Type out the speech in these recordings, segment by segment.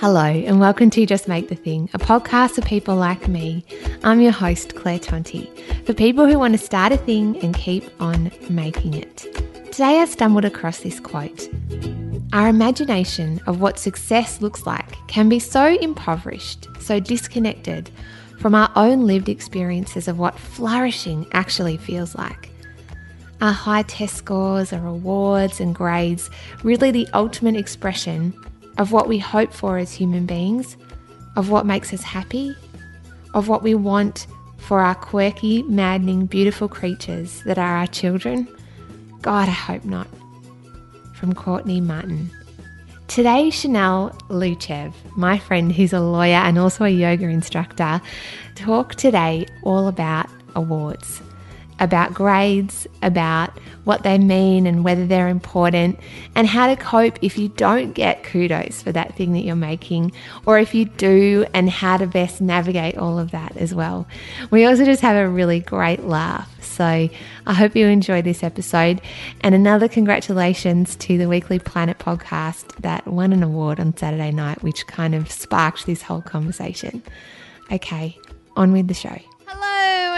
Hello, and welcome to Just Make the Thing, a podcast for people like me. I'm your host, Claire Tonti, for people who want to start a thing and keep on making it. Today I stumbled across this quote Our imagination of what success looks like can be so impoverished, so disconnected from our own lived experiences of what flourishing actually feels like. Are high test scores, our awards and grades really the ultimate expression of what we hope for as human beings, of what makes us happy, of what we want for our quirky, maddening, beautiful creatures that are our children? God, I hope not. From Courtney Martin. Today, Chanel Luchev, my friend who's a lawyer and also a yoga instructor, talk today all about awards, about grades, about what they mean and whether they're important, and how to cope if you don't get kudos for that thing that you're making, or if you do, and how to best navigate all of that as well. We also just have a really great laugh. So I hope you enjoy this episode. And another congratulations to the Weekly Planet podcast that won an award on Saturday night, which kind of sparked this whole conversation. Okay, on with the show.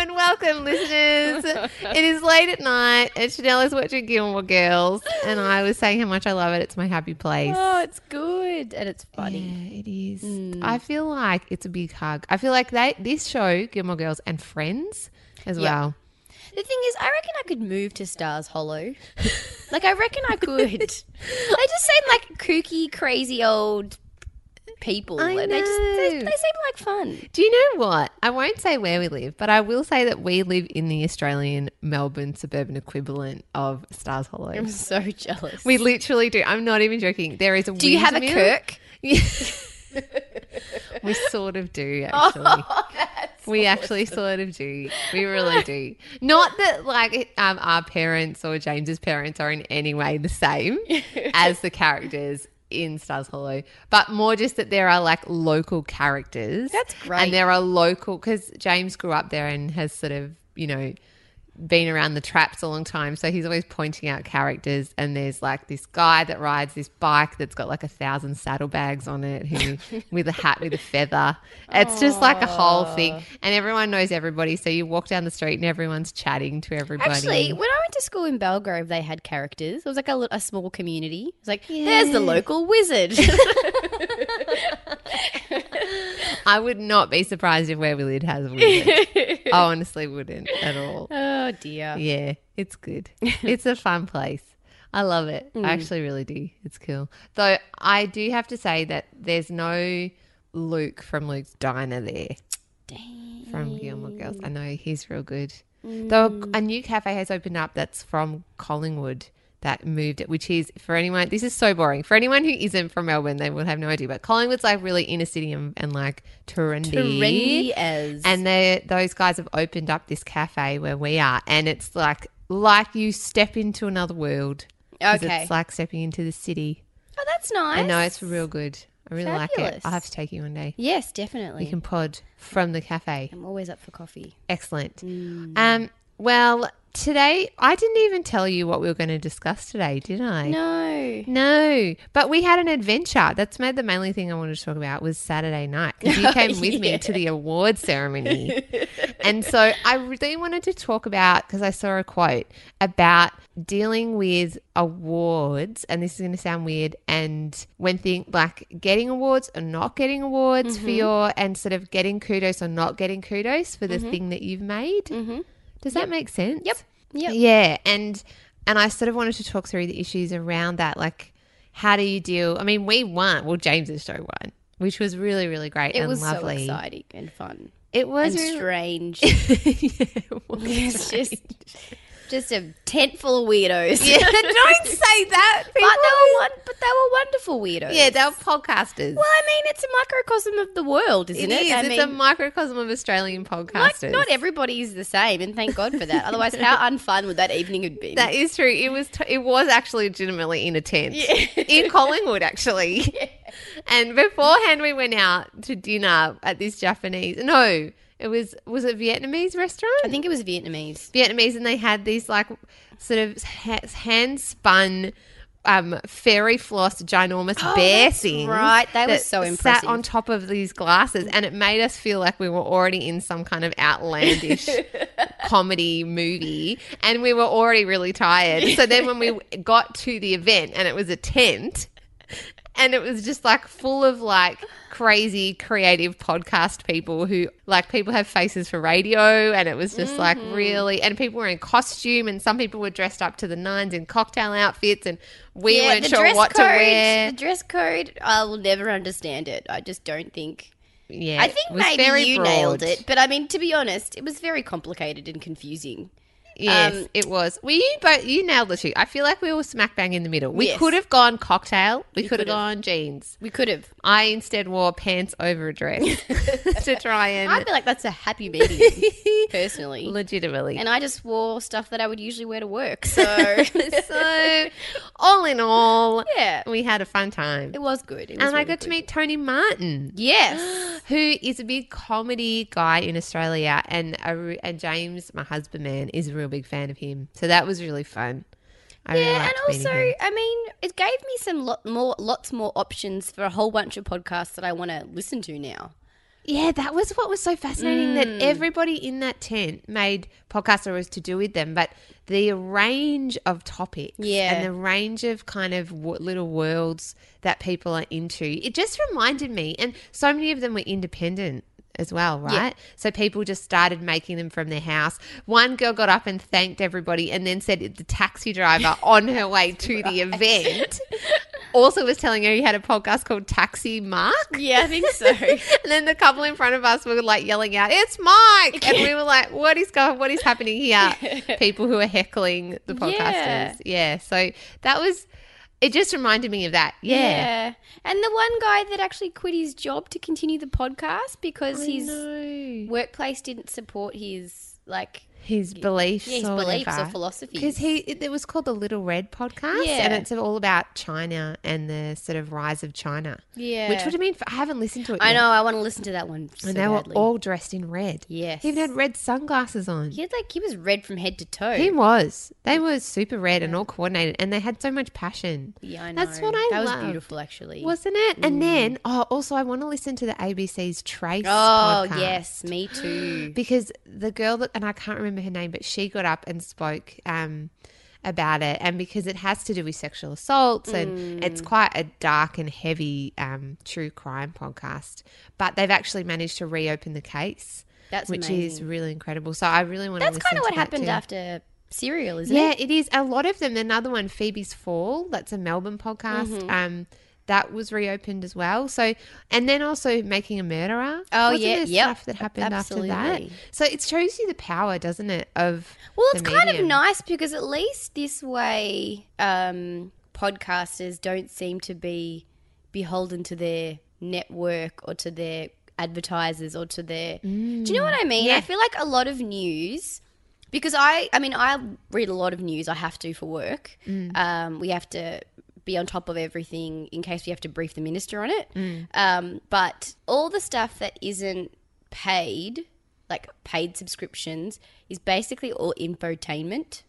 And welcome, listeners. it is late at night, and Chanel is watching Gilmore Girls, and I was saying how much I love it. It's my happy place. Oh, it's good and it's funny. Yeah, it is. Mm. I feel like it's a big hug. I feel like they this show, Gilmore Girls, and Friends as Yeah. well. The thing is, I reckon I could move to Stars Hollow. like, I reckon I could. they just seem like kooky, crazy old people. I and They, just, they, know. they seem like fun. Do you know what? I won't say where we live, but I will say that we live in the Australian Melbourne suburban equivalent of Stars Hollow. I'm so jealous. We literally do. I'm not even joking. There is a. Do you have a Kirk? We sort of do actually. we actually sort of do. We really do. Not that like um, our parents or James's parents are in any way the same as the characters in Stars Hollow, but more just that there are like local characters. That's great. And there are local because James grew up there and has sort of you know been around the traps a long time, so he's always pointing out characters. And there's like this guy that rides this bike that's got like a thousand saddlebags on it, who with a hat with a feather. It's just like a whole thing, and everyone knows everybody. So you walk down the street and everyone's chatting to everybody. Actually, when I went to school in Belgrave, they had characters. It was like a, a small community. It was like, there's the local wizard. I would not be surprised if where we live has a wizard. I honestly wouldn't at all. oh, dear. Yeah, it's good. It's a fun place. I love it. Mm. I actually really do. It's cool. Though I do have to say that there's no Luke from Luke's Diner there. Damn. From Gilmore Girls. I know he's real good. Though Mm. a new cafe has opened up that's from Collingwood that moved it, which is for anyone, this is so boring. For anyone who isn't from Melbourne, they will have no idea. But Collingwood's like really inner city and, and like Turendi. Trendy as. And they those guys have opened up this cafe where we are, and it's like like you step into another world. Okay. it's like stepping into the city. oh, that's nice. I know it's real good. I really like it. I'll have to take you one day. Yes, definitely. You can pod from the cafe. I'm always up for coffee. Excellent. Mm. Um. Well, today I didn't even tell you what we were going to discuss today, did I? No. No, but we had an adventure. That's made the mainly thing I wanted to talk about was Saturday night because you came with me to the award ceremony, and so I really wanted to talk about because I saw a quote about dealing with awards, and this is going to sound weird, and when think like getting awards or not getting awards for your, and sort of getting kudos or not getting kudos for the thing that you've made. Mm-hmm. Does that make sense? Yep. Yep. Yeah, and and I sort of wanted to talk through the issues around that, like how do you deal? I mean, we won. Well, James's show won, which was really really great It and was so lovely. exciting and fun It was and really- strange. yeah, it was it's strange. just just a tent full of weirdos. yeah. Don't say that. but they were one. But they were beautiful weirdos. Yeah, they were podcasters. Well, I mean, it's a microcosm of the world, isn't it it? is. I it's mean, a microcosm of Australian like, podcasters. not is the same, and thank God for that. Otherwise, how unfun would that evening have been? That is true. It was t- it was actually legitimately in a tent in Collingwood, actually. And beforehand, we went out to dinner at this Japanese. No, it was was it a Vietnamese restaurant? I think it was Vietnamese. Vietnamese, and they had these like sort of hand spun. Um, fairy floss ginormous Oh, bear things. right. They were so Sat on top of these glasses, and it made us feel like we were already in some kind of outlandish comedy movie, and we were already really tired. So then, when we got to the event, and it was a tent, and it was just like full of like crazy creative podcast people who like people have faces for radio and it was just like Mm-hmm. really and people were in costume and some people were dressed up to the nines in cocktail outfits and we yeah, weren't sure what code, to wear The dress code, I will never understand it. I just don't think. yeah I think maybe you broad. nailed it, but I mean, to be honest, it was very complicated and confusing. Yes, Um, it was. We you but you nailed the two. I feel like we were smack bang in the middle. We Yes. could have gone cocktail. We could have gone jeans. We could have. I instead wore pants over a dress to try and I feel like that's a happy meeting, personally. legitimately. And I just wore stuff that I would usually wear to work. So, so, all in all, yeah, we had a fun time. it was good. It was And I really got to meet Tony Martin, Yes. who is a big comedy guy in Australia, and a, and James, my husband man, is a real big fan of him. So that was really fun. I really Yeah, and also. I mean, it gave me some lot more, lots more options for a whole bunch of podcasts that I want to listen to now. Yeah, that was what was so fascinating that Mm. everybody in that tent made podcasts that was to do with them, but the range of topics Yeah. and the range of kind of w- little worlds that people are into, it just reminded me, and so many of them were independent as well, right? So people just started making them from their house. One girl got up and thanked everybody and then said the taxi driver on her way to the event also was telling her he had a podcast called Taxi Mark. Yeah, I think so. And then the couple in front of us were like yelling out, "It's Mike!" And we were like, "What is going? What is happening here?" People who are heckling the podcasters. Yeah. So that was. It just reminded me of that. Yeah. And the one guy that actually quit his job to continue the podcast because oh, his No. workplace didn't support his like His beliefs, yeah, his or beliefs whatever. or philosophies. Because he, it was called the Little Red podcast, Yeah. and it's all about China and the sort of rise of China. Yeah. which would have been. I haven't listened to it. I yet. know. I want to listen to that one. So And they badly. were all dressed in red. Yes. he even had red sunglasses on. He had like he was red from head to toe. He was. They were super red and all coordinated, and they had so much passion. yeah, I know. That's what I thought That loved. was beautiful, actually. Wasn't it? And mm. then, oh, also, I want to listen to the ABC's Trace. oh podcast. yes, me too. Because the girl that, and I can't remember her name, but she got up and spoke um, about it. And because it has to do with sexual assaults and it's Mm. quite a dark and heavy um, true crime podcast, but they've actually managed to reopen the case. That's which is really incredible. So I really want to That's kind of what happened too. after Serial, isn't Yeah, it? Yeah, it is. A lot of them. Another one, Phoebe's Fall. That's a Melbourne podcast. Mm-hmm. Um, that was reopened as well. So, and then also making a murderer. Oh, Wasn't yeah, yep, stuff that happened after that. So it shows you the power, doesn't it? Of Well, it's kind of nice because at least this way, um, podcasters don't seem to be beholden to their network or to their advertisers or to their. Do you know what I mean? I feel like a lot of news. Because I, I mean, I read a lot of news. I have to for work. Um, we have to be on top of everything in case we have to brief the minister on it. Um, but all the stuff that isn't paid, like paid subscriptions, is basically all infotainment.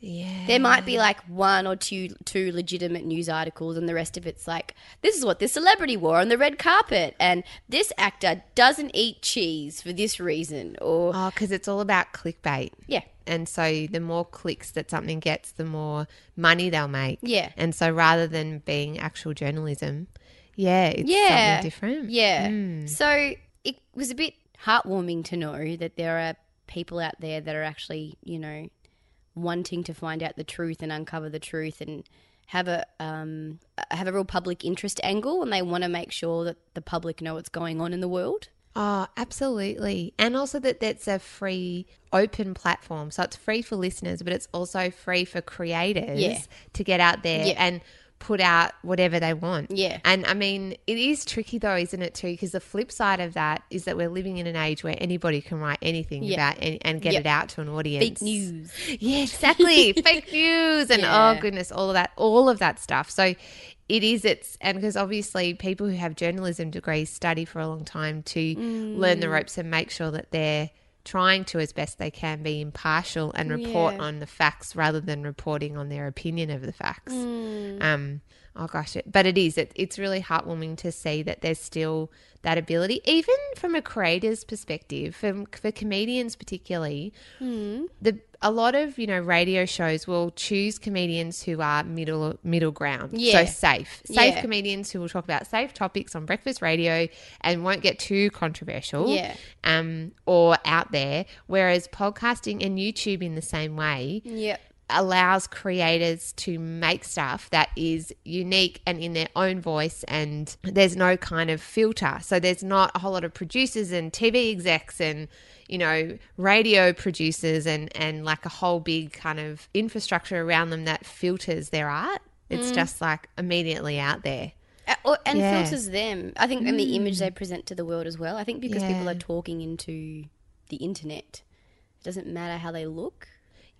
Yeah. There might be like one or two two legitimate news articles, and the rest of it's like this is what this celebrity wore on the red carpet, and this actor doesn't eat cheese for this reason, or Oh, because it's all about clickbait. yeah, And so the more clicks that something gets, the more money they'll make. Yeah. And so rather than being actual journalism, yeah, it's yeah, something different. Yeah. Hmm. So it was a bit heartwarming to know that there are people out there that are actually, you know, wanting to find out the truth and uncover the truth and have a um, have a real public interest angle, and they want to make sure that the public know what's going on in the world. Oh, absolutely. And also that that's a free, open platform. So it's free for listeners, but it's also free for creators Yeah. to get out there Yeah. and put out whatever they want. Yeah. And I mean, it is tricky though, isn't it, too? Because the flip side of that is that we're living in an age where anybody can write anything Yeah. about and, and get Yep. it out to an audience. Fake news. Yeah, exactly. Fake news and Yeah. oh goodness, all of that, all of that stuff. So it is it's and because obviously people who have journalism degrees study for a long time to learn Mm. the ropes and make sure that they're trying to as best they can be impartial and report Yeah. on the facts rather than reporting on their opinion of the facts. Mm. Um oh gosh, it, but it is it, it's really heartwarming to see that there's still that ability even from a creator's perspective, from for comedians particularly the a lot of you know radio shows will choose comedians who are middle middle ground Yeah. so safe safe Yeah. comedians who will talk about safe topics on breakfast radio and won't get too controversial Yeah. um or out there whereas podcasting and youtube in the same way Yep. Allows creators to make stuff that is unique and in their own voice and there's no kind of filter so there's not a whole lot of producers and tv execs and you know radio producers and and like a whole big kind of infrastructure around them that filters their art it's just like immediately out there and Yeah. Mm. filters them. I think, and the image they present to the world as well. I think because people are talking into the internet, it doesn't matter how they look.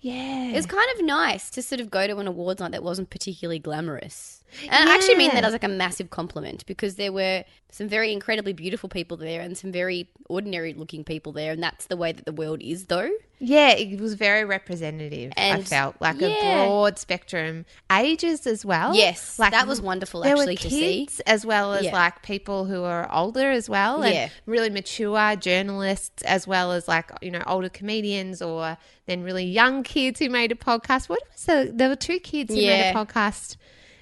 Yeah It was kind of nice to sort of go to an awards night that wasn't particularly glamorous. And I actually mean that as like a massive compliment because there were some very incredibly beautiful people there and some very ordinary looking people there. And that's the way that the world is, though. Yeah, it was very representative. I felt like a broad spectrum, ages as well. Yes, like that was wonderful there actually were to see. kids as well as Yeah. like people who are older as well, and Yeah. really mature journalists as well as like you know older comedians or then really young kids who made a podcast. What was the? There were two kids who made a podcast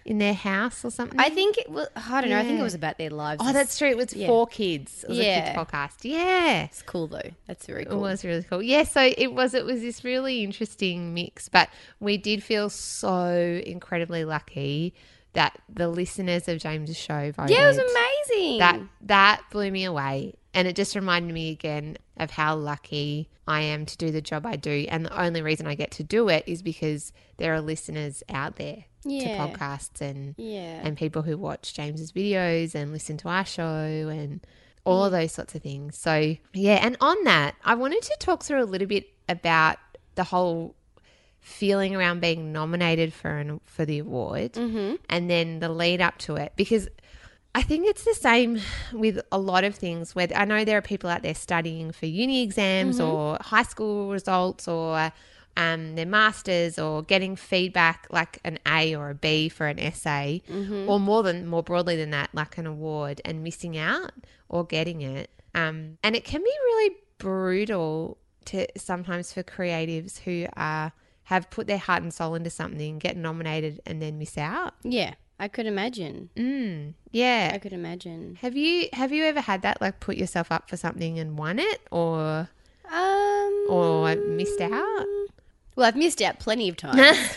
in their house or something. I think it was, I don't know, I think it was about their lives. Oh, that's true. It was Yeah. four kids. It was a Yeah. kids podcast. Yeah. It's cool though. That's very cool. It cool. was really cool. Yeah, so it was it was this really interesting mix, but we did feel so incredibly lucky that the listeners of James's show voted. Yeah, it was amazing. That that blew me away. And it just reminded me again of how lucky I am to do the job I do. And the only reason I get to do it is because there are listeners out there Yeah. to podcasts and Yeah. and people who watch James's videos and listen to our show and all of those sorts of things. So, yeah, and on that, I wanted to talk through a little bit about the whole feeling around being nominated for an for the award Mm-hmm. and then the lead up to it because I think it's the same with a lot of things where I know there are people out there studying for uni exams Mm-hmm. or high school results or um, their masters or getting feedback like an A or a B for an essay Mm-hmm. or more than more broadly than that like an award and missing out or getting it um, and it can be really brutal to sometimes for creatives who are have put their heart and soul into something get nominated and then miss out yeah, I could imagine. Mm, yeah. I could imagine. Have you have you ever had that like put yourself up for something and won it or Um, or missed out? Well, I've missed out plenty of times.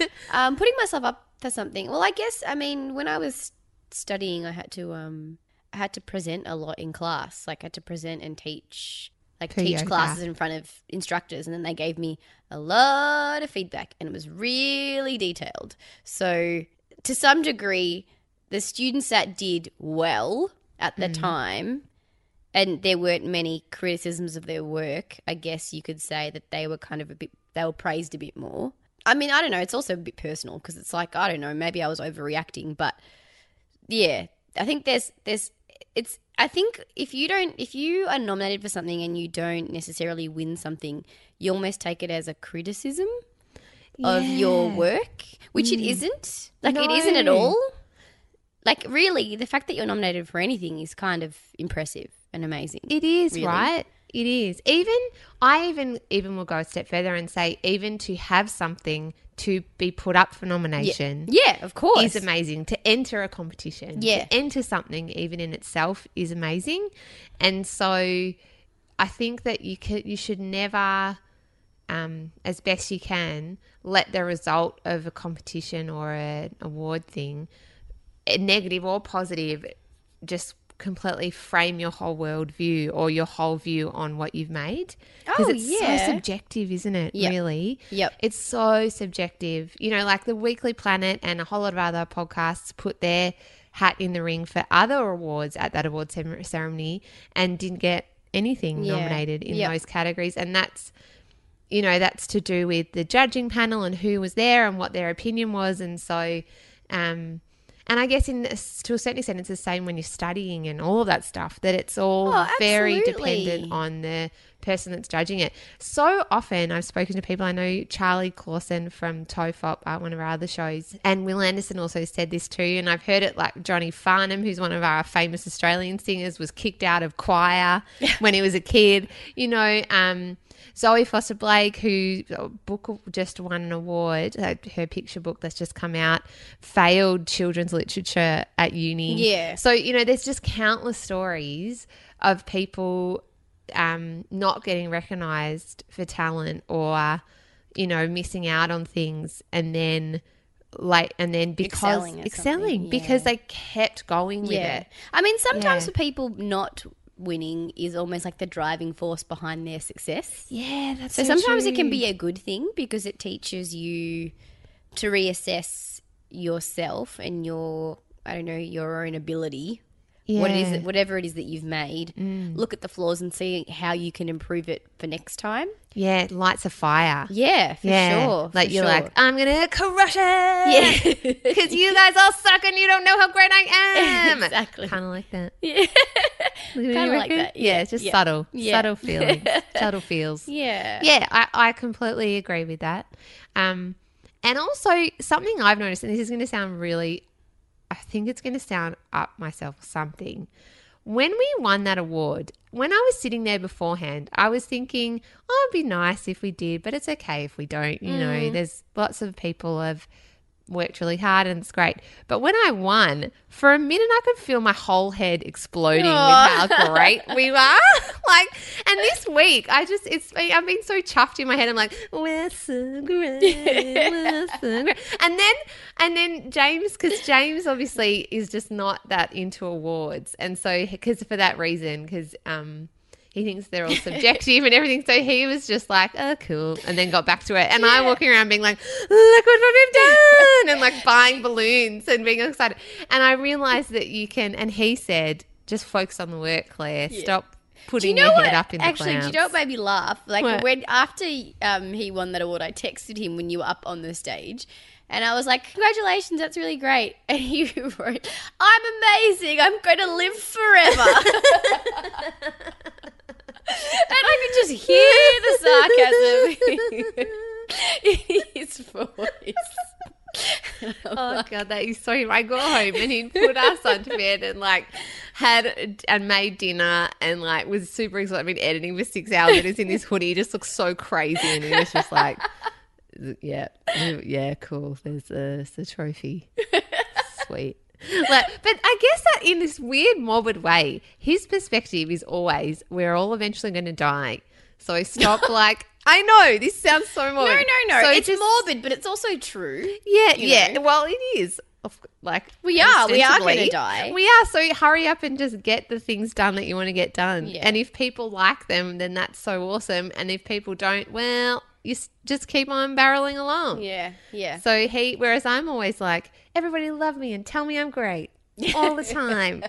um, putting myself up for something. Well, I guess I mean when I was studying, I had to um, I had to present a lot in class. Like I had to present and teach, like For teach classes in front of instructors, and then they gave me a lot of feedback, and it was really detailed. So to some degree, the students that did well at the time. And there weren't many criticisms of their work. I guess you could say that they were kind of a bit, they were praised a bit more. I mean, I don't know. It's also a bit personal because it's like I don't know. Maybe I was overreacting, but yeah, I think there's there's it's. I think if you don't if you are nominated for something and you don't necessarily win something, you almost take it as a criticism of your work, which it hmm. isn't. Like it isn't at all. Like really, the fact that you're nominated for anything is kind of impressive and amazing. It is, Really? right? It is. Even I even even will go a step further and say even to have something to be put up for nomination yeah, of course. is amazing. To enter a competition, Yeah. to enter something even in itself is amazing. And so I think that you could you should never um, as best you can let the result of a competition or an award thing, eh, negative or positive, just completely frame your whole worldview or your whole view on what you've made. Because Oh, it's yeah. so subjective, isn't it? Yep. Really? Yep. It's so subjective. You know, like the Weekly Planet and a whole lot of other podcasts put their hat in the ring for other awards at that award ceremony and didn't get anything Yeah. nominated in Yep. those categories. And that's, you know, that's to do with the judging panel and who was there and what their opinion was. And so, um, and I guess in to a certain extent, it's the same when you're studying and all of that stuff. That it's all Oh, very dependent on the person that's judging it. So often, I've spoken to people. I know Charlie Clausen from TOFOP, uh, one of our other shows, and Wil Anderson also said this too. And I've heard it like Johnny Farnham, who's one of our famous Australian singers, was kicked out of choir when he was a kid. You know. Um, Zoe Foster Blake, who uh, book just won an award, uh, her picture book that's just come out, failed children's literature at uni. Yeah. So, you know, there's just countless stories of people um, not getting recognized for talent or, you know, missing out on things and then like and then because Excelling excelling something, because they kept going with Yeah. it. I mean, sometimes Yeah. for people not winning is almost like the driving force behind their success. Yeah, that's So sometimes it can be a good thing because it teaches you to reassess yourself and your I don't know your own ability. What it is, that, whatever it is that you've made, look at the flaws and see how you can improve it for next time. yeah, lights a fire. Yeah, for yeah, sure. like for you're sure. like, I'm gonna crush it. yeah, because you guys all suck and you don't know how great I am. Exactly. Kind of like that. yeah, Kind Kinda like that, Yeah, yeah, it's just yeah. subtle, Yeah. subtle feelings, subtle feels. yeah, Yeah, I, I completely agree with that. Um, and also something I've noticed, and this is going to sound really, I think it's going to sound up myself or something. When we won that award, when I was sitting there beforehand, I was thinking, oh, it'd be nice if we did, but it's okay if we don't. You know, mm. there's lots of people have worked really hard and it's great. But when I won, for a minute I could feel my whole head exploding with how great we were. like, and this week I just it's I've been so chuffed in my head. I'm like, we're so great, we're so great. And then and then James, because James obviously is just not that into awards, and so because for that reason, because um. He thinks they're all subjective and everything. So he was just like, oh, cool. And then got back to it. And I'm walking around being like, look what we've done. And like buying balloons and being excited. And I realized that you can, and he said, just focus on the work, Claire. Stop Do putting you know your what? head up in the Actually, clouds. do you know what made me laugh? Like What? when after um, he won that award, I texted him when you were up on the stage, and I was like, "Congratulations, that's really great." And he wrote, "I'm amazing. I'm going to live forever." and I could just hear the sarcasm in his voice. Oh god, that is so. I got home and he'd put us on to bed and like had and made dinner and like was super excited. I've been editing for six hours and he's in this hoodie. He just looks so crazy and he was just like, yeah, yeah, cool. There's a, there's a trophy. Sweet. Like, but I guess that in this weird morbid way, his perspective is always we're all eventually going to die. So stop like I know this sounds so morbid. no, no. So it's just- morbid, but it's also true. yeah, yeah. know. Well, it is. Like We are. We are gonna die. We are. So hurry up and just get the things done that you want to get done. Yeah. And if people like them, then that's so awesome. And if people don't, well, you s- just keep on barreling along. Yeah, yeah. So he, whereas I'm always like, everybody love me and tell me I'm great all the time.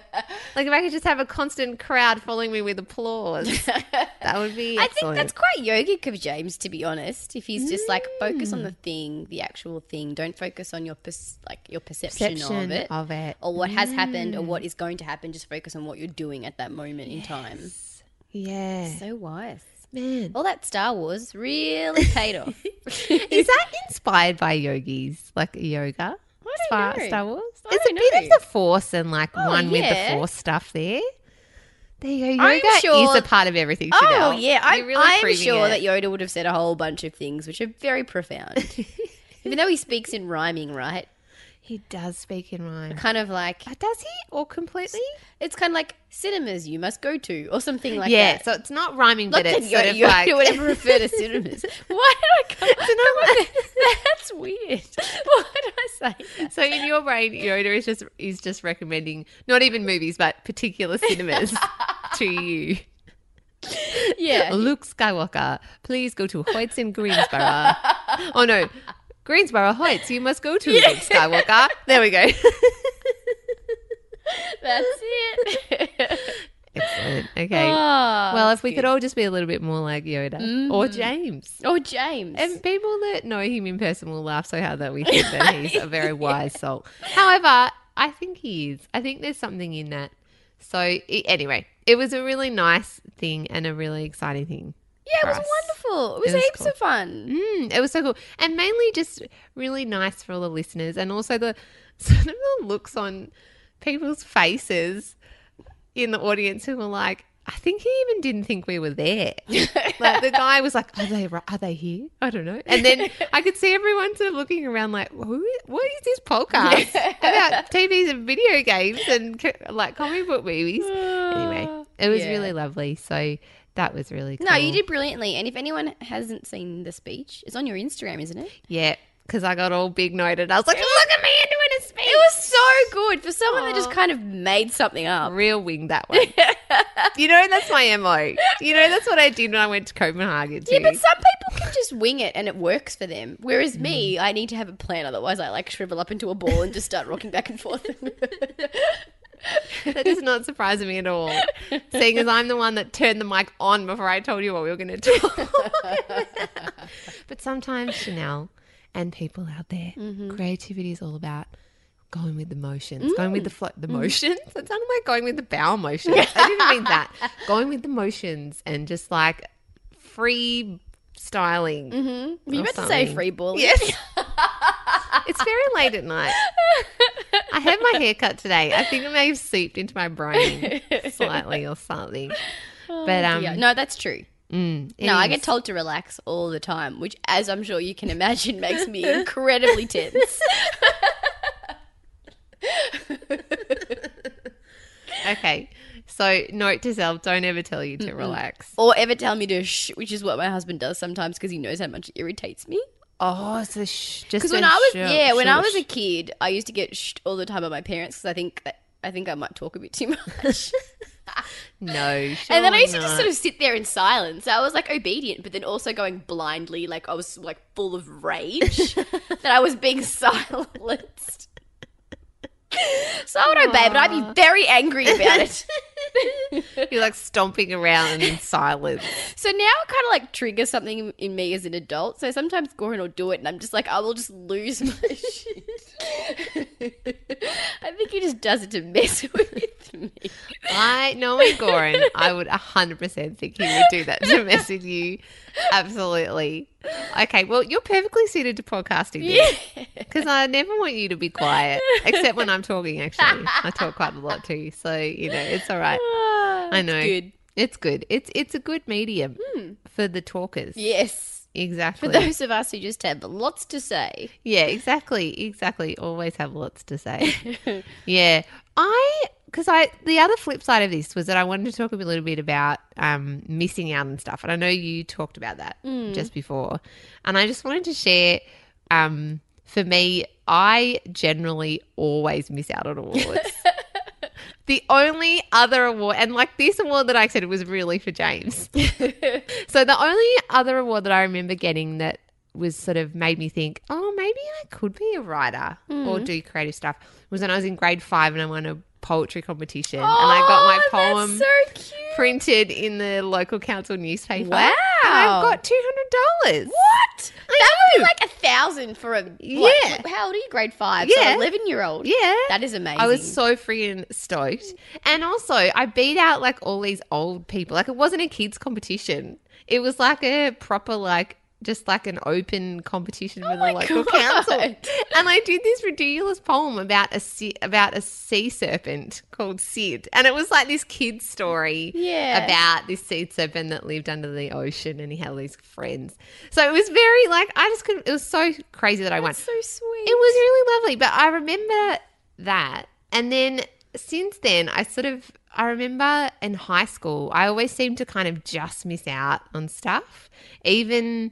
like if I could just have a constant crowd following me with applause, that would be. I think that's quite yogic of James, to be honest. If he's just like focus Mm. on the thing, the actual thing. Don't focus on your pers- like your perception, Perception of it, of it. or what has happened, or what is going to happen. Just focus on what you're doing at that moment in time. yeah, So wise. man. All that Star Wars really paid off. Is that inspired by yogis, like yoga? Star. Star Wars? I a don't bit know. of the Force and like Oh, one with the. Force stuff there. There you go. Yoga sure- is a part of everything. oh yeah, I'm, really I'm sure it. that Yoda would have said a whole bunch of things which are very profound. Even though he speaks in rhyming, right? He does speak in rhyme. Kind of like uh, Does he? Or completely? it's kind of like cinemas you must go to or something like yeah, that. so it's not rhyming, Not but it's sort of like. you would ever refer to cinemas. Why did I come up with that? That's weird. Why did I say that? So in your brain, Yoda is just is just recommending not even movies, but particular cinemas to you. Yeah. Luke Skywalker, please go to Hoyts in Greensborough. oh no, Greensborough Heights, You must go to Luke Skywalker. There we go. That's it. Excellent. Okay. Oh, well, if we could all just be a little bit more like Yoda or mm. James. Or James. And people that know him in person will laugh so hard that we think that he's a very wise soul. However, I think he is. I think there's something in that. So, anyway, it was a really nice thing and a really exciting thing. Yeah, it was us. wonderful. It was, It was heaps cool. of fun. Mm, it was so cool. And mainly just really nice for all the listeners and also the sort of the looks on people's faces in the audience who were like, I think he even didn't think we were there. like the guy was like, "Are they? Are they here? I don't know." And then I could see everyone sort of looking around, like, Who, "What is this podcast about? TVs and video games and like comic book movies?" Anyway, it was Yeah. really lovely. So that was really cool. No, you did brilliantly. And if anyone hasn't seen the speech, it's on your Instagram, isn't it? Yeah, because I got all big noted. I was like, "Look at me doing a speech." It was so good for someone that just kind of made something up. real wing that one. you know, that's my mo. You know, that's what I did when I went to Copenhagen too. Yeah, but some people can just wing it and it works for them. Whereas Mm. me, I need to have a plan. Otherwise, I like shrivel up into a ball and just start rocking back and forth. that does not surprise me at all. Seeing as I'm the one that turned the mic on before I told you what we were going to talk. but sometimes Chanel and people out there, Mm-hmm. creativity is all about going with the motions, going with the Mm. flow, the motions. It sounded like going with the bowel motions. I didn't mean that. Going with the motions and just like free styling. you or meant to say free ball. Yes. it's very late at night. I had my hair cut today. I think it may have seeped into my brain slightly or something. But um, Yeah, no, that's true. mm, No, I get told to relax all the time, which, as I'm sure you can imagine, makes me incredibly tense. Okay, so note to self: don't ever tell you to relax. or ever tell me to shh, which is what my husband does sometimes because he knows how much it irritates me. Oh, so sh- just Because when I was shush, yeah, when I was a kid, I used to get shed all the time by my parents because I think that I think I might talk a bit too much. no, and then I used to just sort of sit there in silence. I was like obedient, but then also going blindly, like I was like full of rage that I was being silenced. So I would obey, but I'd be very angry about it. You're like stomping around in silence. So now it kind of like triggers something in- me as an adult. So sometimes Goran will do it, and I'm just like, I will just lose my shit. I think he just does it to mess with me. I knowing Goran, I would hundred percent think he would do that to mess with you. Absolutely. Okay, well, you're perfectly suited to podcasting Yeah. because I never want you to be quiet, except when I'm talking. Actually, I talk quite a lot too, so you know it's all right. I know. Ah, good. It's good. It's it's a good medium for the talkers. Yes. Exactly. For those of us who just have lots to say. Yeah, exactly, exactly. Always have lots to say. yeah, I because I the other flip side of this was that I wanted to talk a little bit about um, missing out and stuff, and I know you talked about that just before, and I just wanted to share. Um, for me, I generally always miss out on awards. the only other award, and like this award that I said it was really for James. so the only other award that I remember getting that was sort of made me think, oh, maybe I could be a writer or do creative stuff was when I was in grade five and I won a poetry competition and I got my Oh, poem so printed in the local council newspaper. Wow. And I got two hundred dollars. What? I that would be like a thousand for a Yeah. Like, how old are you? Grade five. Yeah. So eleven year old. Yeah. That is amazing. I was so freaking stoked. And also, I beat out like all these old people. Like, it wasn't a kids' competition, it was like a proper, like, just like an open competition oh with my the local God. council. And I did this ridiculous poem about a sea, about a sea serpent called Sid, and it was like this kid's story Yeah. about this sea serpent that lived under the ocean, and he had all these friends. So it was very like I just couldn't. It was so crazy that I won. That's so sweet. It was really lovely, but I remember that. And then since then, I sort of I remember in high school, I always seemed to kind of just miss out on stuff, even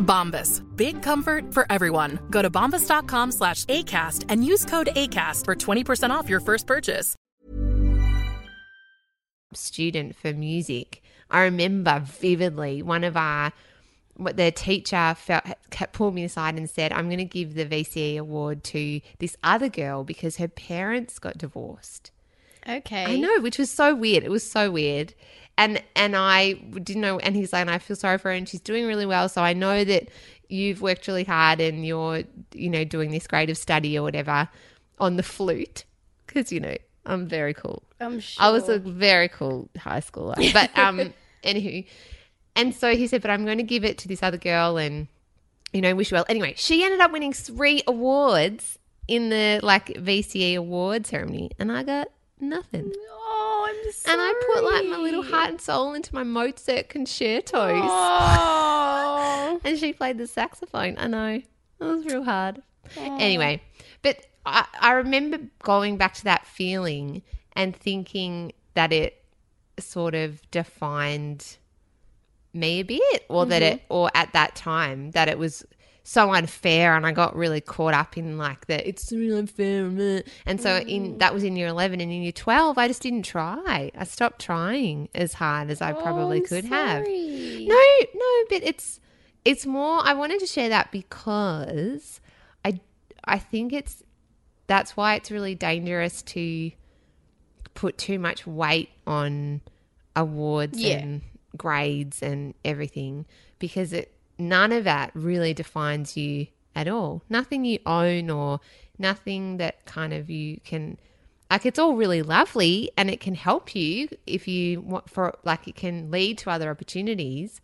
Bombas. Big comfort for everyone. Go to bombas.com slash ACAST and use code ACAST for 20% off your first purchase. student for music. I remember vividly one of our what the teacher felt kept pulled me aside and said, "I'm going to give the VCE award to this other girl because her parents got divorced." okay. I know, which was so weird. It was so weird. And and I didn't know and he's like, and I feel sorry for her and she's doing really well. So I know that you've worked really hard and you're, you know, doing this grade of study or whatever on the flute. Because, you know, I'm very cool. I'm sure. I was a very cool high schooler. But um anywho. And so he said, But I'm going to give it to this other girl and you know, wish you well. Anyway, she ended up winning three awards in the like VCE award ceremony and I got nothing. Oh, I'm sorry. And I put like my little heart and soul into my Mozart concertos. Oh. And she played the saxophone. I know. It was real hard. Oh. Anyway, but I, I remember going back to that feeling and thinking that it sort of defined me a bit or that it mm-hmm. or at that time that it was so unfair and I got really caught up in like that it's really unfair and so in mm. that was in year 11 and in year 12 I just didn't try I stopped trying as hard as I probably oh, I'm could have no, no, but it's it's more. I wanted to share that because I I think it's that's why it's really dangerous to put too much weight on awards Yeah. and grades and everything because it none of that really defines you at all. Nothing you own or nothing that kind of you can like it's all really lovely and it can help you if you want for like it can lead to other opportunities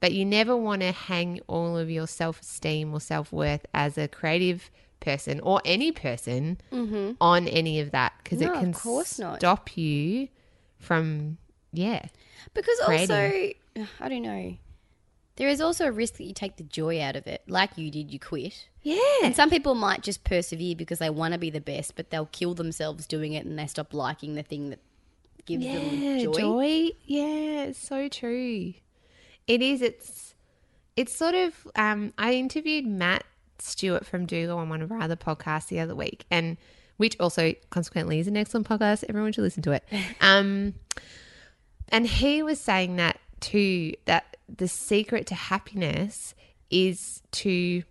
but you never want to hang all of your self-esteem or self-worth as a creative person or any person on any of that because Mm-hmm. No, it of can course not. stop you from yeah Because also. I don't know. There is also a risk that you take the joy out of it. Like you did, you quit. yeah And some people might just persevere because they want to be the best, but they'll kill themselves doing it and they stop liking the thing that gives yeah them joy. yeah it's so true it is it's it's sort of um i interviewed matt stewart from dougal on one of our other podcasts the other week and which also consequently is an excellent podcast everyone should listen to it um and he was saying that too that the secret to happiness is to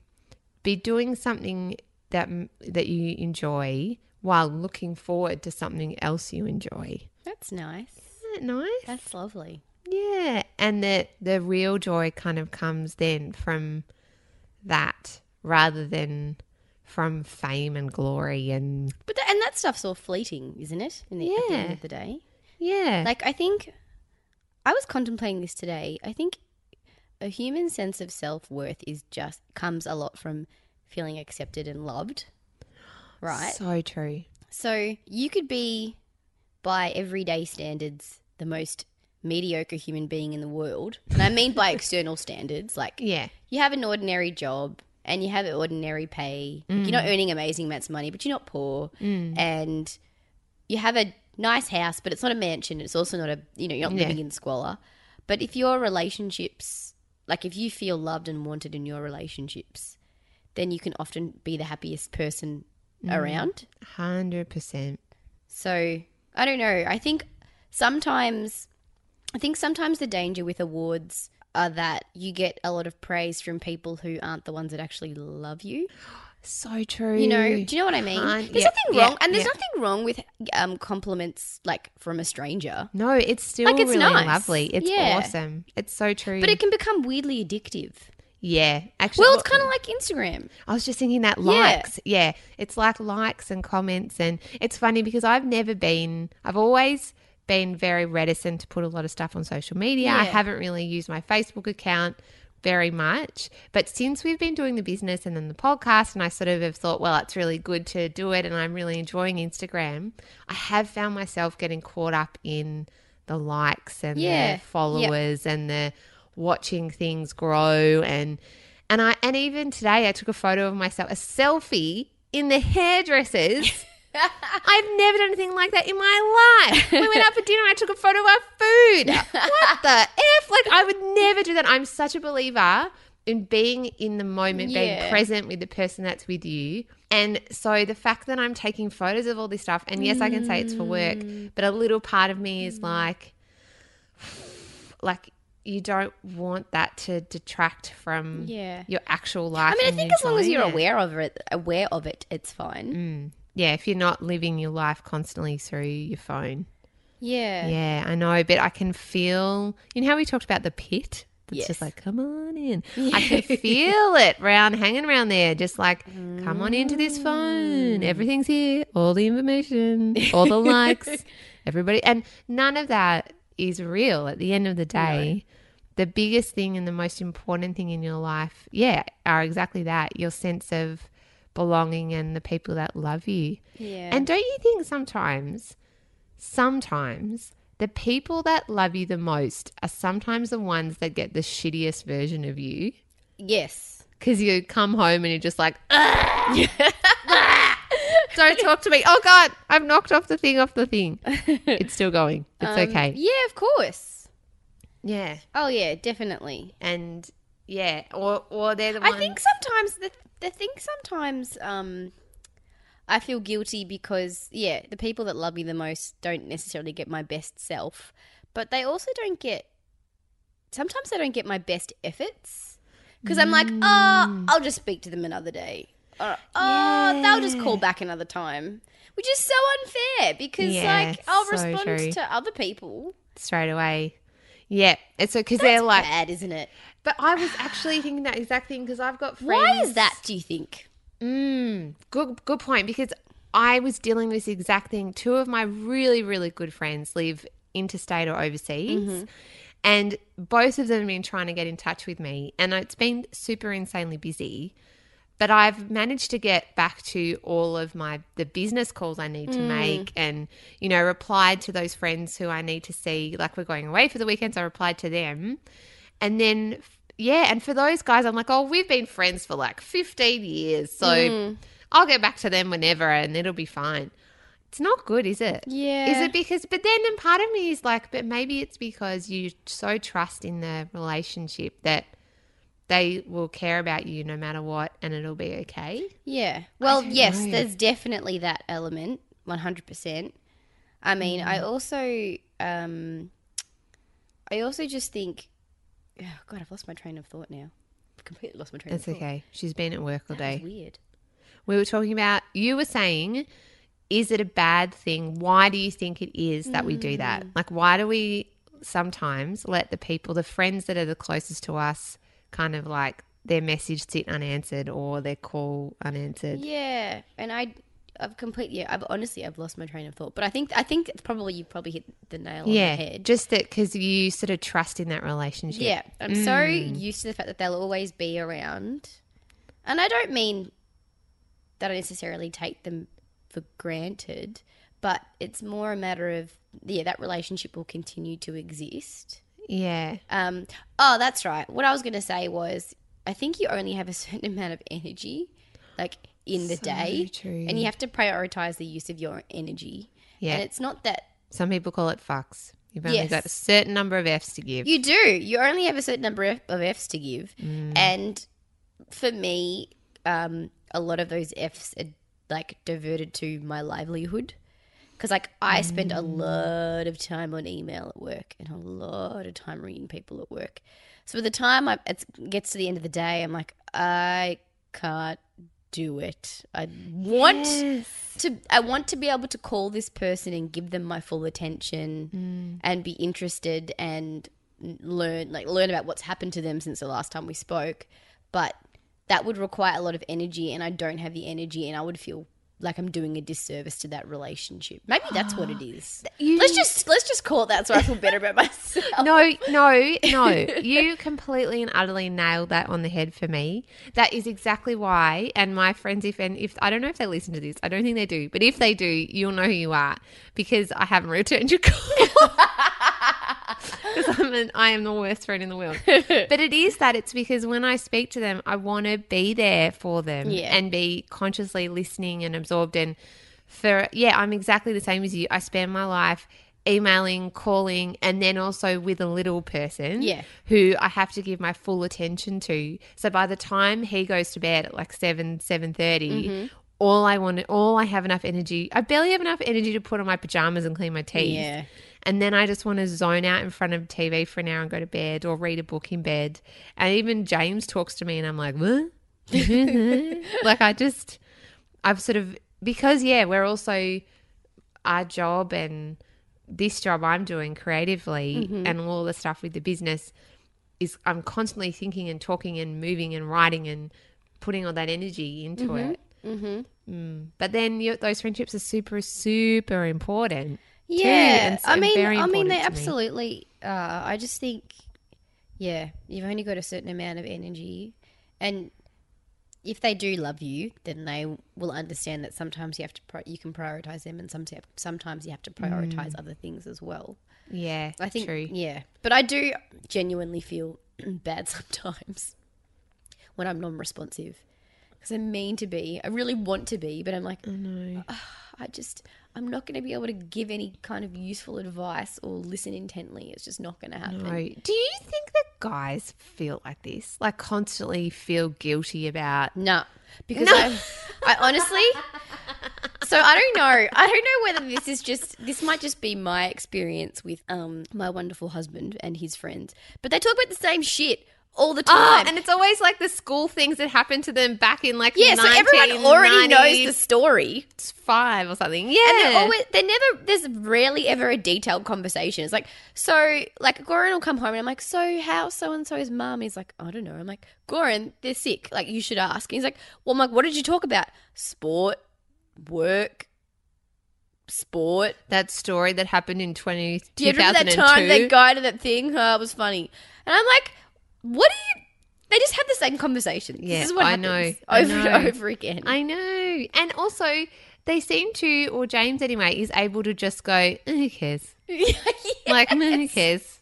be doing something that that you enjoy while looking forward to something else you enjoy That's nice. isn't that nice? That's lovely. yeah. And that the real joy kind of comes then from that rather than from fame and glory and But th- and that stuff's all fleeting, isn't it? In the, At the end of the day, yeah. like I think I was contemplating this today. I think a human sense of self worth is just comes a lot from feeling accepted and loved, right? So true. So you could be, by everyday standards, the most mediocre human being in the world. And I mean by external standards. Like, Yeah. you have an ordinary job and you have ordinary pay. Like, you're not mm. earning amazing amounts of money, but you're not poor. Mm. And you have a nice house, but it's not a mansion. It's also not a, you know, you're not Yeah. living in squalor. But if your relationships, like if you feel loved and wanted in your relationships, then you can often be the happiest person mm. around. Hundred percent. So I don't know. I think sometimes, I think sometimes the danger with awards are that you get a lot of praise from people who aren't the ones that actually love you. So true. You know, do you know what I mean? There's yeah, nothing yeah, wrong, and there's yeah. nothing wrong with um, compliments like from a stranger, No, it's still Like, it's really nice. lovely. It's Yeah. awesome. It's so true. but it can become weirdly addictive. yeah, actually, Well, it's kind of like Instagram. I was just thinking that Yeah. likes. Yeah. It's like likes and comments. And it's funny because I've never been, I've always been very reticent to put a lot of stuff on social media. I haven't really used my Facebook account very much. But since we've been doing the business and then the podcast, and I sort of have thought, well, it's really good to do it and I'm really enjoying Instagram, I have found myself getting caught up in the likes and Yeah. the followers and the watching things grow and and I and even today I took a photo of myself, a selfie in the hairdressers. I've never done anything like that in my life. We went out for dinner I took a photo of our food. What the F? Like I would never do that. I'm such a believer in being in the moment, being present with the person that's with you. And so the fact that I'm taking photos of all this stuff, and yes, I can say it's for work, Mm. but a little part of me is like, like you don't want that to detract from Yeah. your actual life. I mean, I think as long as you're it. aware of it, aware of it, it's fine. Mm. Yeah, if you're not living your life constantly through your phone. Yeah. Yeah, I know, but I can feel. You know how we talked about the pit? It's Yes. just like, come on in. I can feel it round, hanging around there, just like, come on into this Mm. phone. Everything's here, all the information, all the likes, everybody, and none of that is real. At the end of the day, the biggest thing and the most important thing in your life, yeah, are exactly that. Your sense of belonging and the people that love you. Yeah. And don't you think sometimes, sometimes the people that love you the most are sometimes the ones that get the shittiest version of you? yes. Because you come home and you're just like, "Ah! Ah! don't talk to me. Oh God, I've knocked off the thing off the thing. It's still going. It's Um, okay. Yeah, of course. Yeah. Oh yeah, definitely. And yeah, or or they're the I think sometimes the the thing sometimes um I feel guilty because yeah, the people that love me the most don't necessarily get my best self, but they also don't get sometimes they don't get my best efforts because I'm like, Mm. "Oh, I'll just speak to them another day." Or, oh, they'll just call back another time. Which is so unfair because Yeah, like I'll so respond true. to other people. straight away. Yeah, it's because they're like. bad, isn't it? But I was actually thinking that exact thing because I've got friends. Why is that, do you think? Mm, good, good point. Because I was dealing with this exact thing. Two of my really, really good friends live interstate or overseas, and both of them have been trying to get in touch with me, and it's been super insanely busy. But I've managed to get back to all of my the business calls I need to make, and you know, replied to those friends who I need to see. Like we're going away for the weekends, I replied to them, and then yeah, and for those guys, I'm like, oh, we've been friends for like 15 years, so I'll get back to them whenever, and it'll be fine. It's not good, is it? Yeah. Is it because? But then, and part of me is like, but maybe it's because you so trust in the relationship that they will care about you no matter what, and it'll be okay. Yeah. Well, yes, know. there's definitely that element, 100%. I mean, Mm. I also um I also just think oh god, I've lost my train of thought now. I've completely lost my train It's of thought. okay. She's been at work all That day. weird. We were talking about. You were saying, is it a bad thing? Why do you think it is that we do that? Mm. Like, why do we sometimes let the people, the friends that are the closest to us, kind of like their message sit unanswered or their call unanswered? Yeah, and I I've completely I've honestly I've lost my train of thought, but I think I think it's probably you probably hit the nail Yeah, on the head. just that because you sort of trust in that relationship. Yeah, I'm so used to the fact that they'll always be around. And I don't mean that I necessarily take them for granted, but it's more a matter of, yeah, that relationship will continue to exist. yeah, Um, oh, that's right. What I was going to say was, I think you only have a certain amount of energy, like in the So day, true. and you have to prioritize the use of your energy. Yeah. and it's not that Some people call it fucks. You've only Yes. got a certain number of F's to give. You do. You only have a certain number of Fs to give. And for me, um, a lot of those Fs are like diverted to my livelihood. Because, like, I spend a lot of time on email at work and a lot of time reading people at work. So by the time I, it gets to the end of the day, I'm like, I can't do it. I want to. I want to be able to call this person and give them my full attention mm. and be interested and learn, like learn about what's happened to them since the last time we spoke. But that would require a lot of energy, and I don't have the energy, and I would feel like I'm doing a disservice to that relationship. Maybe that's what it is. let's just let's just call it that, so I feel better about myself. No, no, no. You completely and utterly nailed that on the head for me. That is exactly why. And my friends, if and if I don't know if they listen to this, I don't think they do, but if they do, you'll know who you are because I haven't returned your call. Because I'm an, I am the worst friend in the world. But it is that it's because when I speak to them, I want to be there for them Yeah. and be consciously listening and absorbed. And for yeah, I'm exactly the same as you. I spend my life emailing, calling, and then also with a little person Yeah. who I have to give my full attention to. So by the time he goes to bed at like seven, seven Mm-hmm. all I want, all I have enough energy. I barely have enough energy to put on my pajamas and clean my teeth. Yeah. And then I just want to zone out in front of TV for an hour and go to bed or read a book in bed. And even James talks to me and I'm like, what? like I just, I've sort of, because yeah, we're also our job and this job I'm doing creatively Mm-hmm. and all the stuff with the business is I'm constantly thinking and talking and moving and writing and putting all that energy into Mm-hmm. it. Mm. But then you, those friendships are super, super important. Too, Yeah, s- I mean, I mean, they absolutely. Uh, I just think, yeah, you've only got a certain amount of energy, and if they do love you, then they will understand that sometimes you have to pri- you can prioritize them, and sometimes sometimes you have to prioritize other things as well. Yeah, I think, true. yeah, but I do genuinely feel bad sometimes when I'm non-responsive because I mean to be, I really want to be, but I'm like, I just, I'm not going to be able to give any kind of useful advice or listen intently. It's just not going to happen. No. Do you think that guys feel like this? Like constantly feel guilty about No, because I, I honestly, so I don't know. I don't know whether this is just this might just be my experience with um my wonderful husband and his friends, but they talk about the same shit all the Ah, time. and it's always like the school things that happened to them back in like yeah, so everyone already knows the story. It's five or something. Yeah, And they're always they're never there's rarely ever a detailed conversation. It's like so like Goran will come home and I'm like, So how so and so's mum? He's like, I don't know. I'm like, Goran, they're sick. Like you should ask. And he's like, Well I'm like, what did you talk about? Sport, work, sport. that story that happened in 20, Do you remember that time that guy to that thing? Oh, it was funny. And I'm like, what do you they just have the same conversation. Yeah, this is what I know. I over know. and over again. I know. And also, they seem to, or James anyway, is able to just go, "Eh, who cares? Like, "Meh, who cares?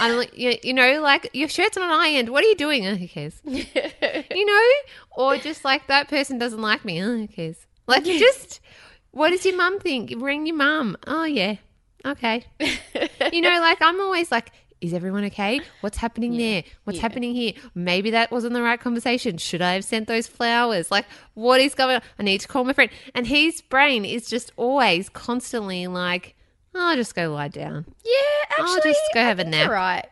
I'm like, you, you know, like your shirt's on not ironed. What are you doing? Oh, who cares? you know, or just like that person doesn't like me. Oh, who cares? Like, just what does your mum think? Ring your mum. Oh yeah, okay. you know, like I'm always like. Is everyone okay? What's happening there? What's happening here? Maybe that wasn't the right conversation. Should I have sent those flowers? Like, what is going on? I need to call my friend. And his brain is just always constantly like, oh, I'll just go lie down. Yeah, actually, I'll just go I have a nap. Right.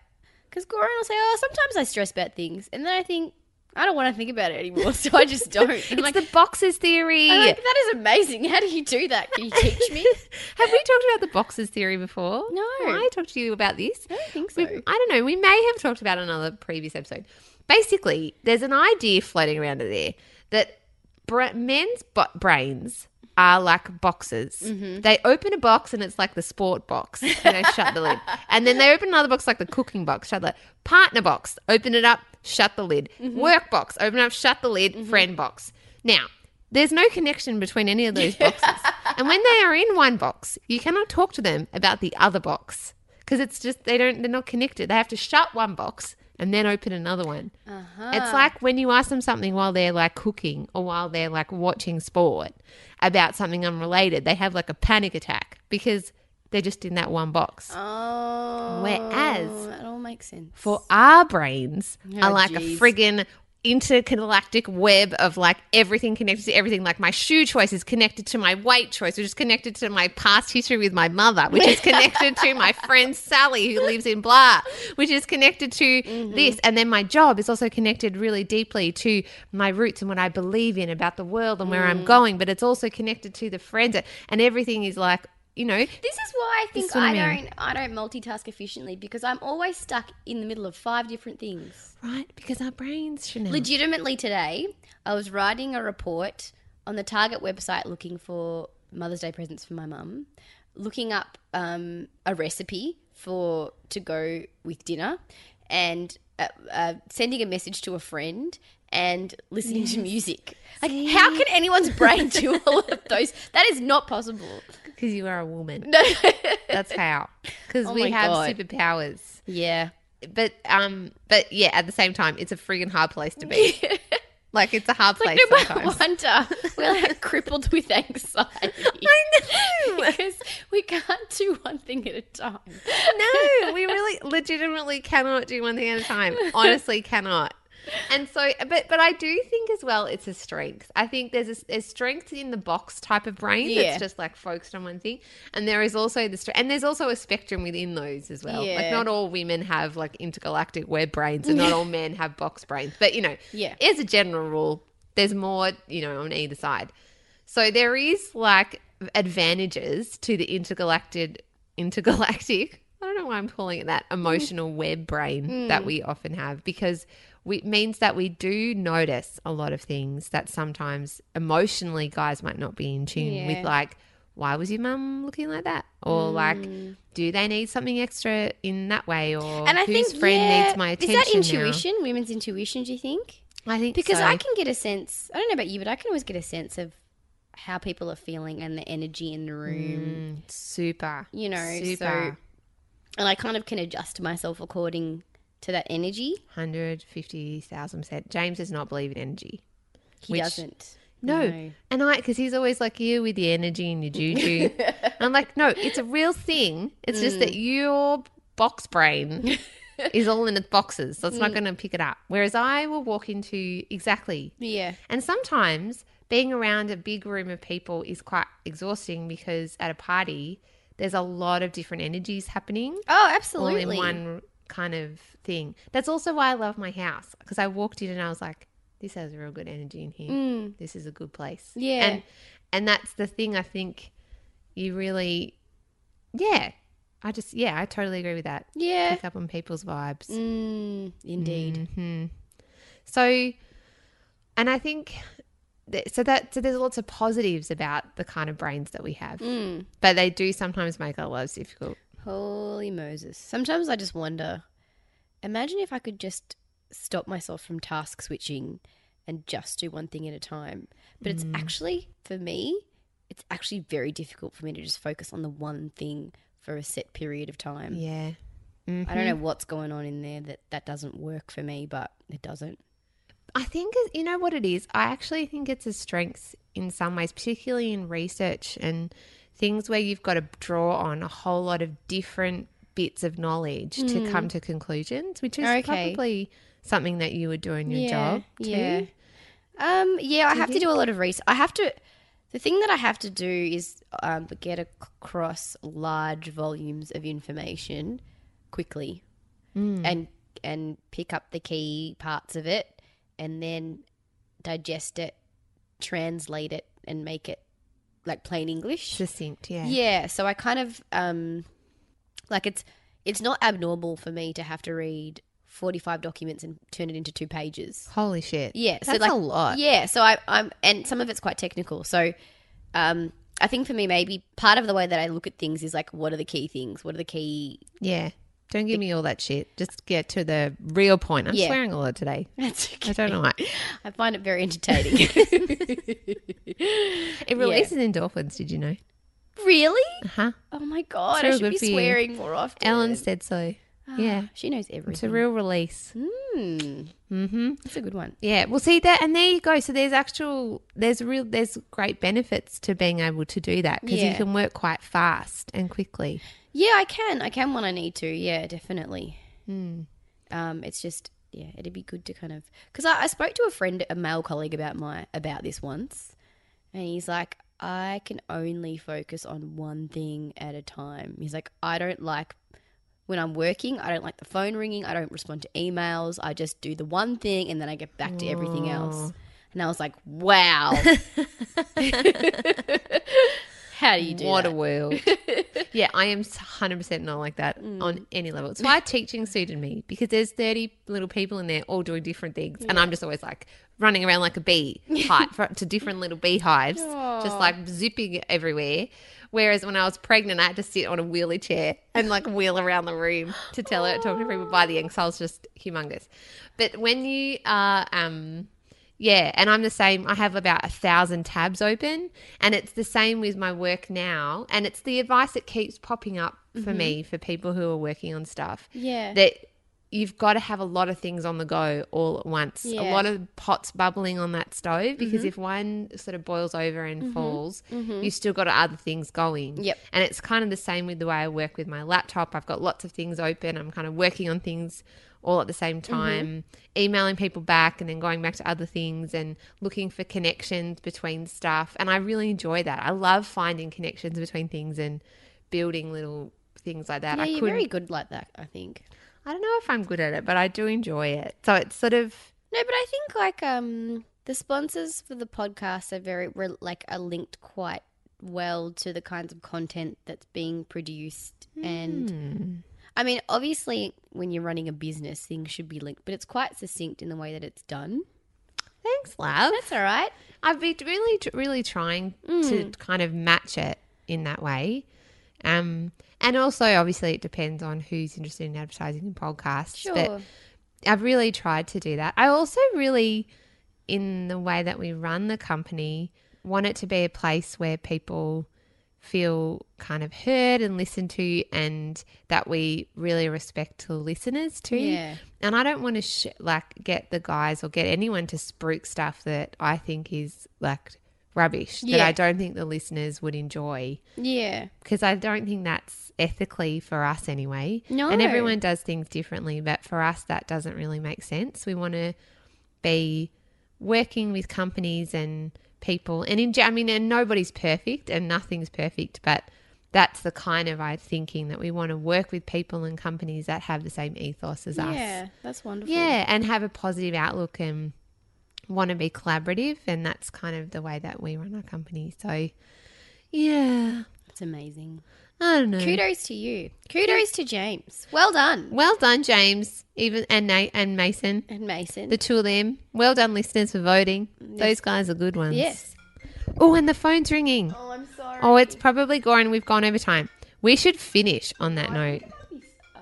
Because Goran will say, "Oh, sometimes I stress about things," and then I think I don't want to think about it anymore, so I just don't. It's like, the boxes theory. Like, that is amazing. How do you do that? Can you teach me? Have we talked about the boxes theory before? No. I talked to you about this. I don't think We- so. I don't know. We may have talked about it in another previous episode. Basically, there's an idea floating around there that bra- men's bo- brains are like boxes. Mm-hmm. They open a box and it's like the sport box. And they shut the lid. And then they open another box like the cooking box, shut the lid. Partner box, open it up, shut the lid. Mm-hmm. Work box, open up, shut the lid. Friend box. Now, there's no connection between any of those boxes. and when they are in one box, you cannot talk to them about the other box because it's just they don't they're not connected. They have to shut one box and then open another one. Uh-huh. It's like when you ask them something while they're like cooking or while they're like watching sport about something unrelated, they have like a panic attack because they're just in that one box. Oh, Whereas- that all makes sense. For our brains Oh, are like geez. a friggin' intergalactic web of like everything connected to everything. Like my shoe choice is connected to my weight choice, which is connected to my past history with my mother, which is connected to my friend Sally who lives in blah, which is connected to mm-hmm. this. And then my job is also connected really deeply to my roots and what I believe in about the world and where I'm mm. going. But it's also connected to the friends and everything is like, you know, This is why I think I I, mean. don't I don't multitask efficiently because I'm always stuck in the middle of five different things. right? Because our brains, Chanel. Legitimately today, I was writing a report on the Target website looking for Mother's Day presents for my mum, looking up um, a recipe for to go with dinner, and uh, uh, sending a message to a friend and listening to music. Like, how can anyone's brain do all of those? That is not possible. Because you are a woman. No. That's how. Because Oh we have God. superpowers. yeah. But um, but yeah, at the same time, it's a friggin' hard place to be. like it's a hard place Like, no sometimes. wonder we're like crippled with anxiety. I know. because we can't do one thing at a time. no, we really legitimately cannot do one thing at a time. Honestly, cannot. And so, but but I do think as well, it's a strength. I think there's a there's strength in the box type of brain Yeah. that's just like focused on one thing, and there is also the strength, and there's also a spectrum within those as well. Like not all women have like intergalactic web brains, and not all men have box brains. But you know, Yeah. as a general rule, there's more you know on either side. So there is like advantages to the intergalactic intergalactic. I don't know why I'm calling it that emotional mm. web brain that mm. we often have because we, it means that we do notice a lot of things that sometimes emotionally guys might not be in tune Yeah. with like why was your mum looking like that or like do they need something extra in that way or And I whose think friend yeah, needs my attention Is that now? intuition? Women's intuition? Do you think? I think Because so. I can get a sense. I don't know about you, but I can always get a sense of how people are feeling and the energy in the room. super You know, Mm, super so and I kind of can adjust myself according to that energy. 150,000 percent. James does not believe in energy. He Which- doesn't. No. And I, because he's always like, you with the energy and your juju. and I'm like, no, it's a real thing. It's just Mm. that your box brain is all in its boxes. So it's Mm. not going to pick it up. Whereas I will walk into exactly. Yeah. And sometimes being around a big room of people is quite exhausting because at a party, there's a lot of different energies happening Oh, all absolutely. in one kind of thing. That's also why I love my house because I walked in and I was like, this has a real good energy in here. This is a good place. Mm. Yeah. And and that's the thing I think you really yeah. I just yeah, I totally agree with that. Yeah. Pick up on people's vibes. Mm, indeed. hmm So and I think that, so that so there's lots of positives about the kind of brains that we have. Mm. But they do sometimes make our lives difficult. Holy Moses. Sometimes I just wonder imagine if I could just stop myself from task switching and just do one thing at a time. But it's mm. actually, for me, it's actually very difficult for me to just focus on the one thing for a set period of time. Yeah. I don't know mm-hmm. what's going on in there that that doesn't work for me, but it doesn't. I think you know what it is. I actually think it's a strength in some ways, particularly in research and things where you've got to draw on a whole lot of different bits of knowledge to come to conclusions, which is Hmm. Okay. probably something that you would do in your job too. Yeah. Um, yeah, I have to do a lot of research. I have to. The thing that I have to do is um, get across large volumes of information quickly, Mm. and and pick up the key parts of it, and then digest it, translate it, and make it like plain English. Succinct, yeah. Yeah, so I kind of um like it's it's not abnormal for me to have to read 45 documents and turn it into two pages. Holy shit. Yeah, so That's like a lot. Yeah, so I I'm and some of it's quite technical. So um I think for me maybe part of the way that I look at things is like what are the key things? What are the key Yeah. Don't give me all that shit. Just get to the real point. I'm Yeah. swearing a lot today. That's okay. I don't know why. I find it very entertaining. It releases endorphins, did you know? really? Uh-huh. Oh my god, It's I should be for you. swearing more often. Ellen said so. Yeah. She knows everything. It's a real release. Mm. Mm-hmm. That's a good one. Yeah, well, see that, and there you go. So there's actual, there's real, there's great benefits to being able to do that because you can work quite fast and quickly. Yeah, I can. I can when I need to. Yeah, definitely. Hmm. Um, it's just yeah, it'd be good to kind of because I, I spoke to a friend, a male colleague about my about this once, and he's like, I can only focus on one thing at a time. He's like, I don't like when I'm working, I don't like the phone ringing. I don't respond to emails. I just do the one thing and then I get back to everything else. And I was like, wow. How do you do what that? a world. yeah, I am 100% not like that Mm. on any level. It's why teaching suited me because there's 30 little people in there all doing different things. And I'm just always like running around like a bee hive to different little beehives, just like zipping everywhere. Whereas when I was pregnant, I had to sit on a wheelie chair and like wheel around the room to tell her, talk to people by the end. So I was just humongous. But when you are, um, yeah, and I'm the same. I have about a thousand tabs open, and it's the same with my work now. And it's the advice that keeps popping up for me for people who are working on stuff. Mm-hmm. Yeah. that you've got to have a lot of things on the go all at once. A Yeah. Mm-hmm. lot of pots bubbling on that stove because if one sort of boils over and falls, you've still got other things going. Yep. And it's kind of the same with the way I work with my laptop. I've got lots of things open. I'm kind of working on things all at the same Mm-hmm. time, emailing people back and then going back to other things and looking for connections between stuff. And I really enjoy that. I love finding connections between things and building little things like that. yeah, I you're very good like that, I think. I don't know if I'm good at it, but I do enjoy it. So it's sort of No, but I think like um the sponsors for the podcast are very re- like are linked quite well to the kinds of content that's being produced and Hmm. I mean obviously when you're running a business things should be linked but it's quite succinct in the way that it's done. thanks, love. That's all right. I've been really, really trying Mm. to kind of match it in that way. Um, and also, obviously, it depends on who's interested in advertising and podcasts. Sure. But I've really tried to do that. I also really, in the way that we run the company, want it to be a place where people feel kind of heard and listened to and that we really respect the listeners too. Yeah. And I don't want to sh- like get the guys or get anyone to spruik stuff that I think is like rubbish that Yeah. I don't think the listeners would enjoy Yeah. because I don't think that's ethically for us anyway. No. And everyone does things differently, but for us, that doesn't really make sense. We want to be working with companies and people, and in, I mean, and nobody's perfect and nothing's perfect, but that's the kind of I thinking that we want to work with people and companies that have the same ethos as us. Yeah, that's wonderful. Yeah, and have a positive outlook and want to be collaborative, and that's kind of the way that we run our company. So, yeah, It's amazing. I don't know. Kudos to you. Kudos to James. Well done. Well done, James, even and Nate and Mason, And Mason. the two of them. Well done, listeners, for voting. Those guys are good ones. yes. Oh, and the phone's ringing. Oh, I'm sorry. Oh, it's probably gone. We've gone over time. We should finish on that note. Uh, oh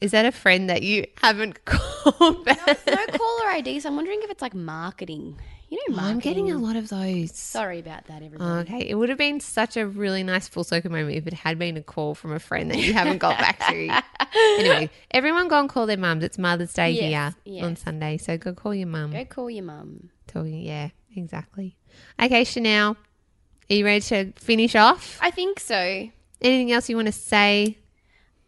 Is that a friend that you haven't called back? no caller ID, so I'm wondering if it's like marketing. You know, marketing. I'm getting a lot of those. Sorry about that, everybody. Okay, it would have been such a really nice full circle moment if it had been a call from a friend that you haven't got back to. anyway, everyone go and call their mums. It's Mother's Day Yes, here on. Sunday, so go call your mum. Go call your mum. Talking, yeah, exactly. Okay, Chanel, are you ready to finish off? I think so. Anything else you want to say?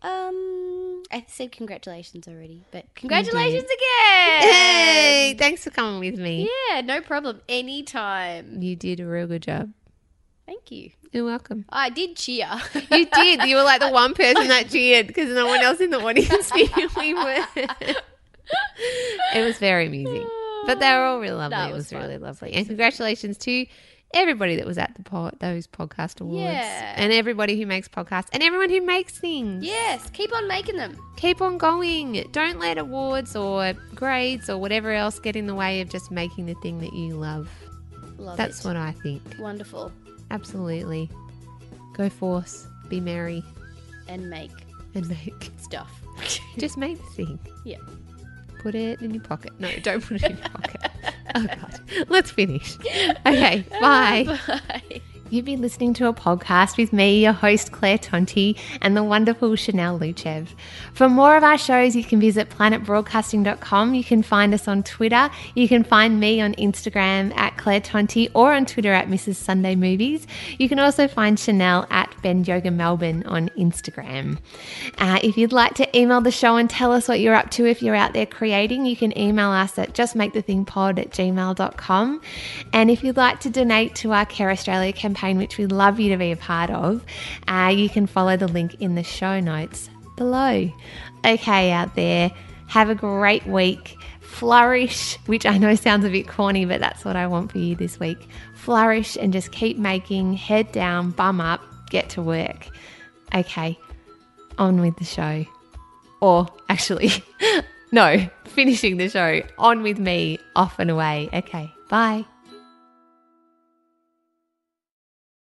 Um, I said congratulations already, but congratulations again. Hey, thanks for coming with me. Yeah, no problem. Anytime. You did a real good job. Thank you. You're welcome. I did cheer. You did. You were like the one person that cheered because no one else in the audience knew we were. it was very amusing. But they were all really lovely. That it was was, really lovely. And congratulations to everybody that was at the pod, those podcast awards. Yeah. And everybody who makes podcasts and everyone who makes things. yes, keep on making them. Keep on going. Don't let awards or grades or whatever else get in the way of just making the thing that you love. Love That's it. what I think. Wonderful. Absolutely. Go forth, be merry, And make and make. stuff. Just make the thing. yeah. Put it in your pocket. No, don't put it in your pocket. Oh, God. Let's finish. Okay, bye. Bye. You've been listening to a podcast with me, your host Claire Tonti, and the wonderful Chanel Luchev. For more of our shows, you can visit planetbroadcasting.com. You can find us on Twitter. You can find me on Instagram at Claire Tonti or on Twitter at Mrs. Sunday Movies. You can also find Chanel at Ben Yoga Melbourne on Instagram. Uh, if you'd like to email the show and tell us what you're up to if you're out there creating, you can email us at justmakethethingpod at gmail.com. And if you'd like to donate to our Care Australia campaign, which we'd love you to be a part of, uh, you can follow the link in the show notes below. Okay, out there, have a great week. Flourish, which I know sounds a bit corny, but that's what I want for you this week. Flourish and just keep making, head down, bum up, get to work. Okay, on with the show. Or actually, no, finishing the show. On with me, off and away. Okay, bye.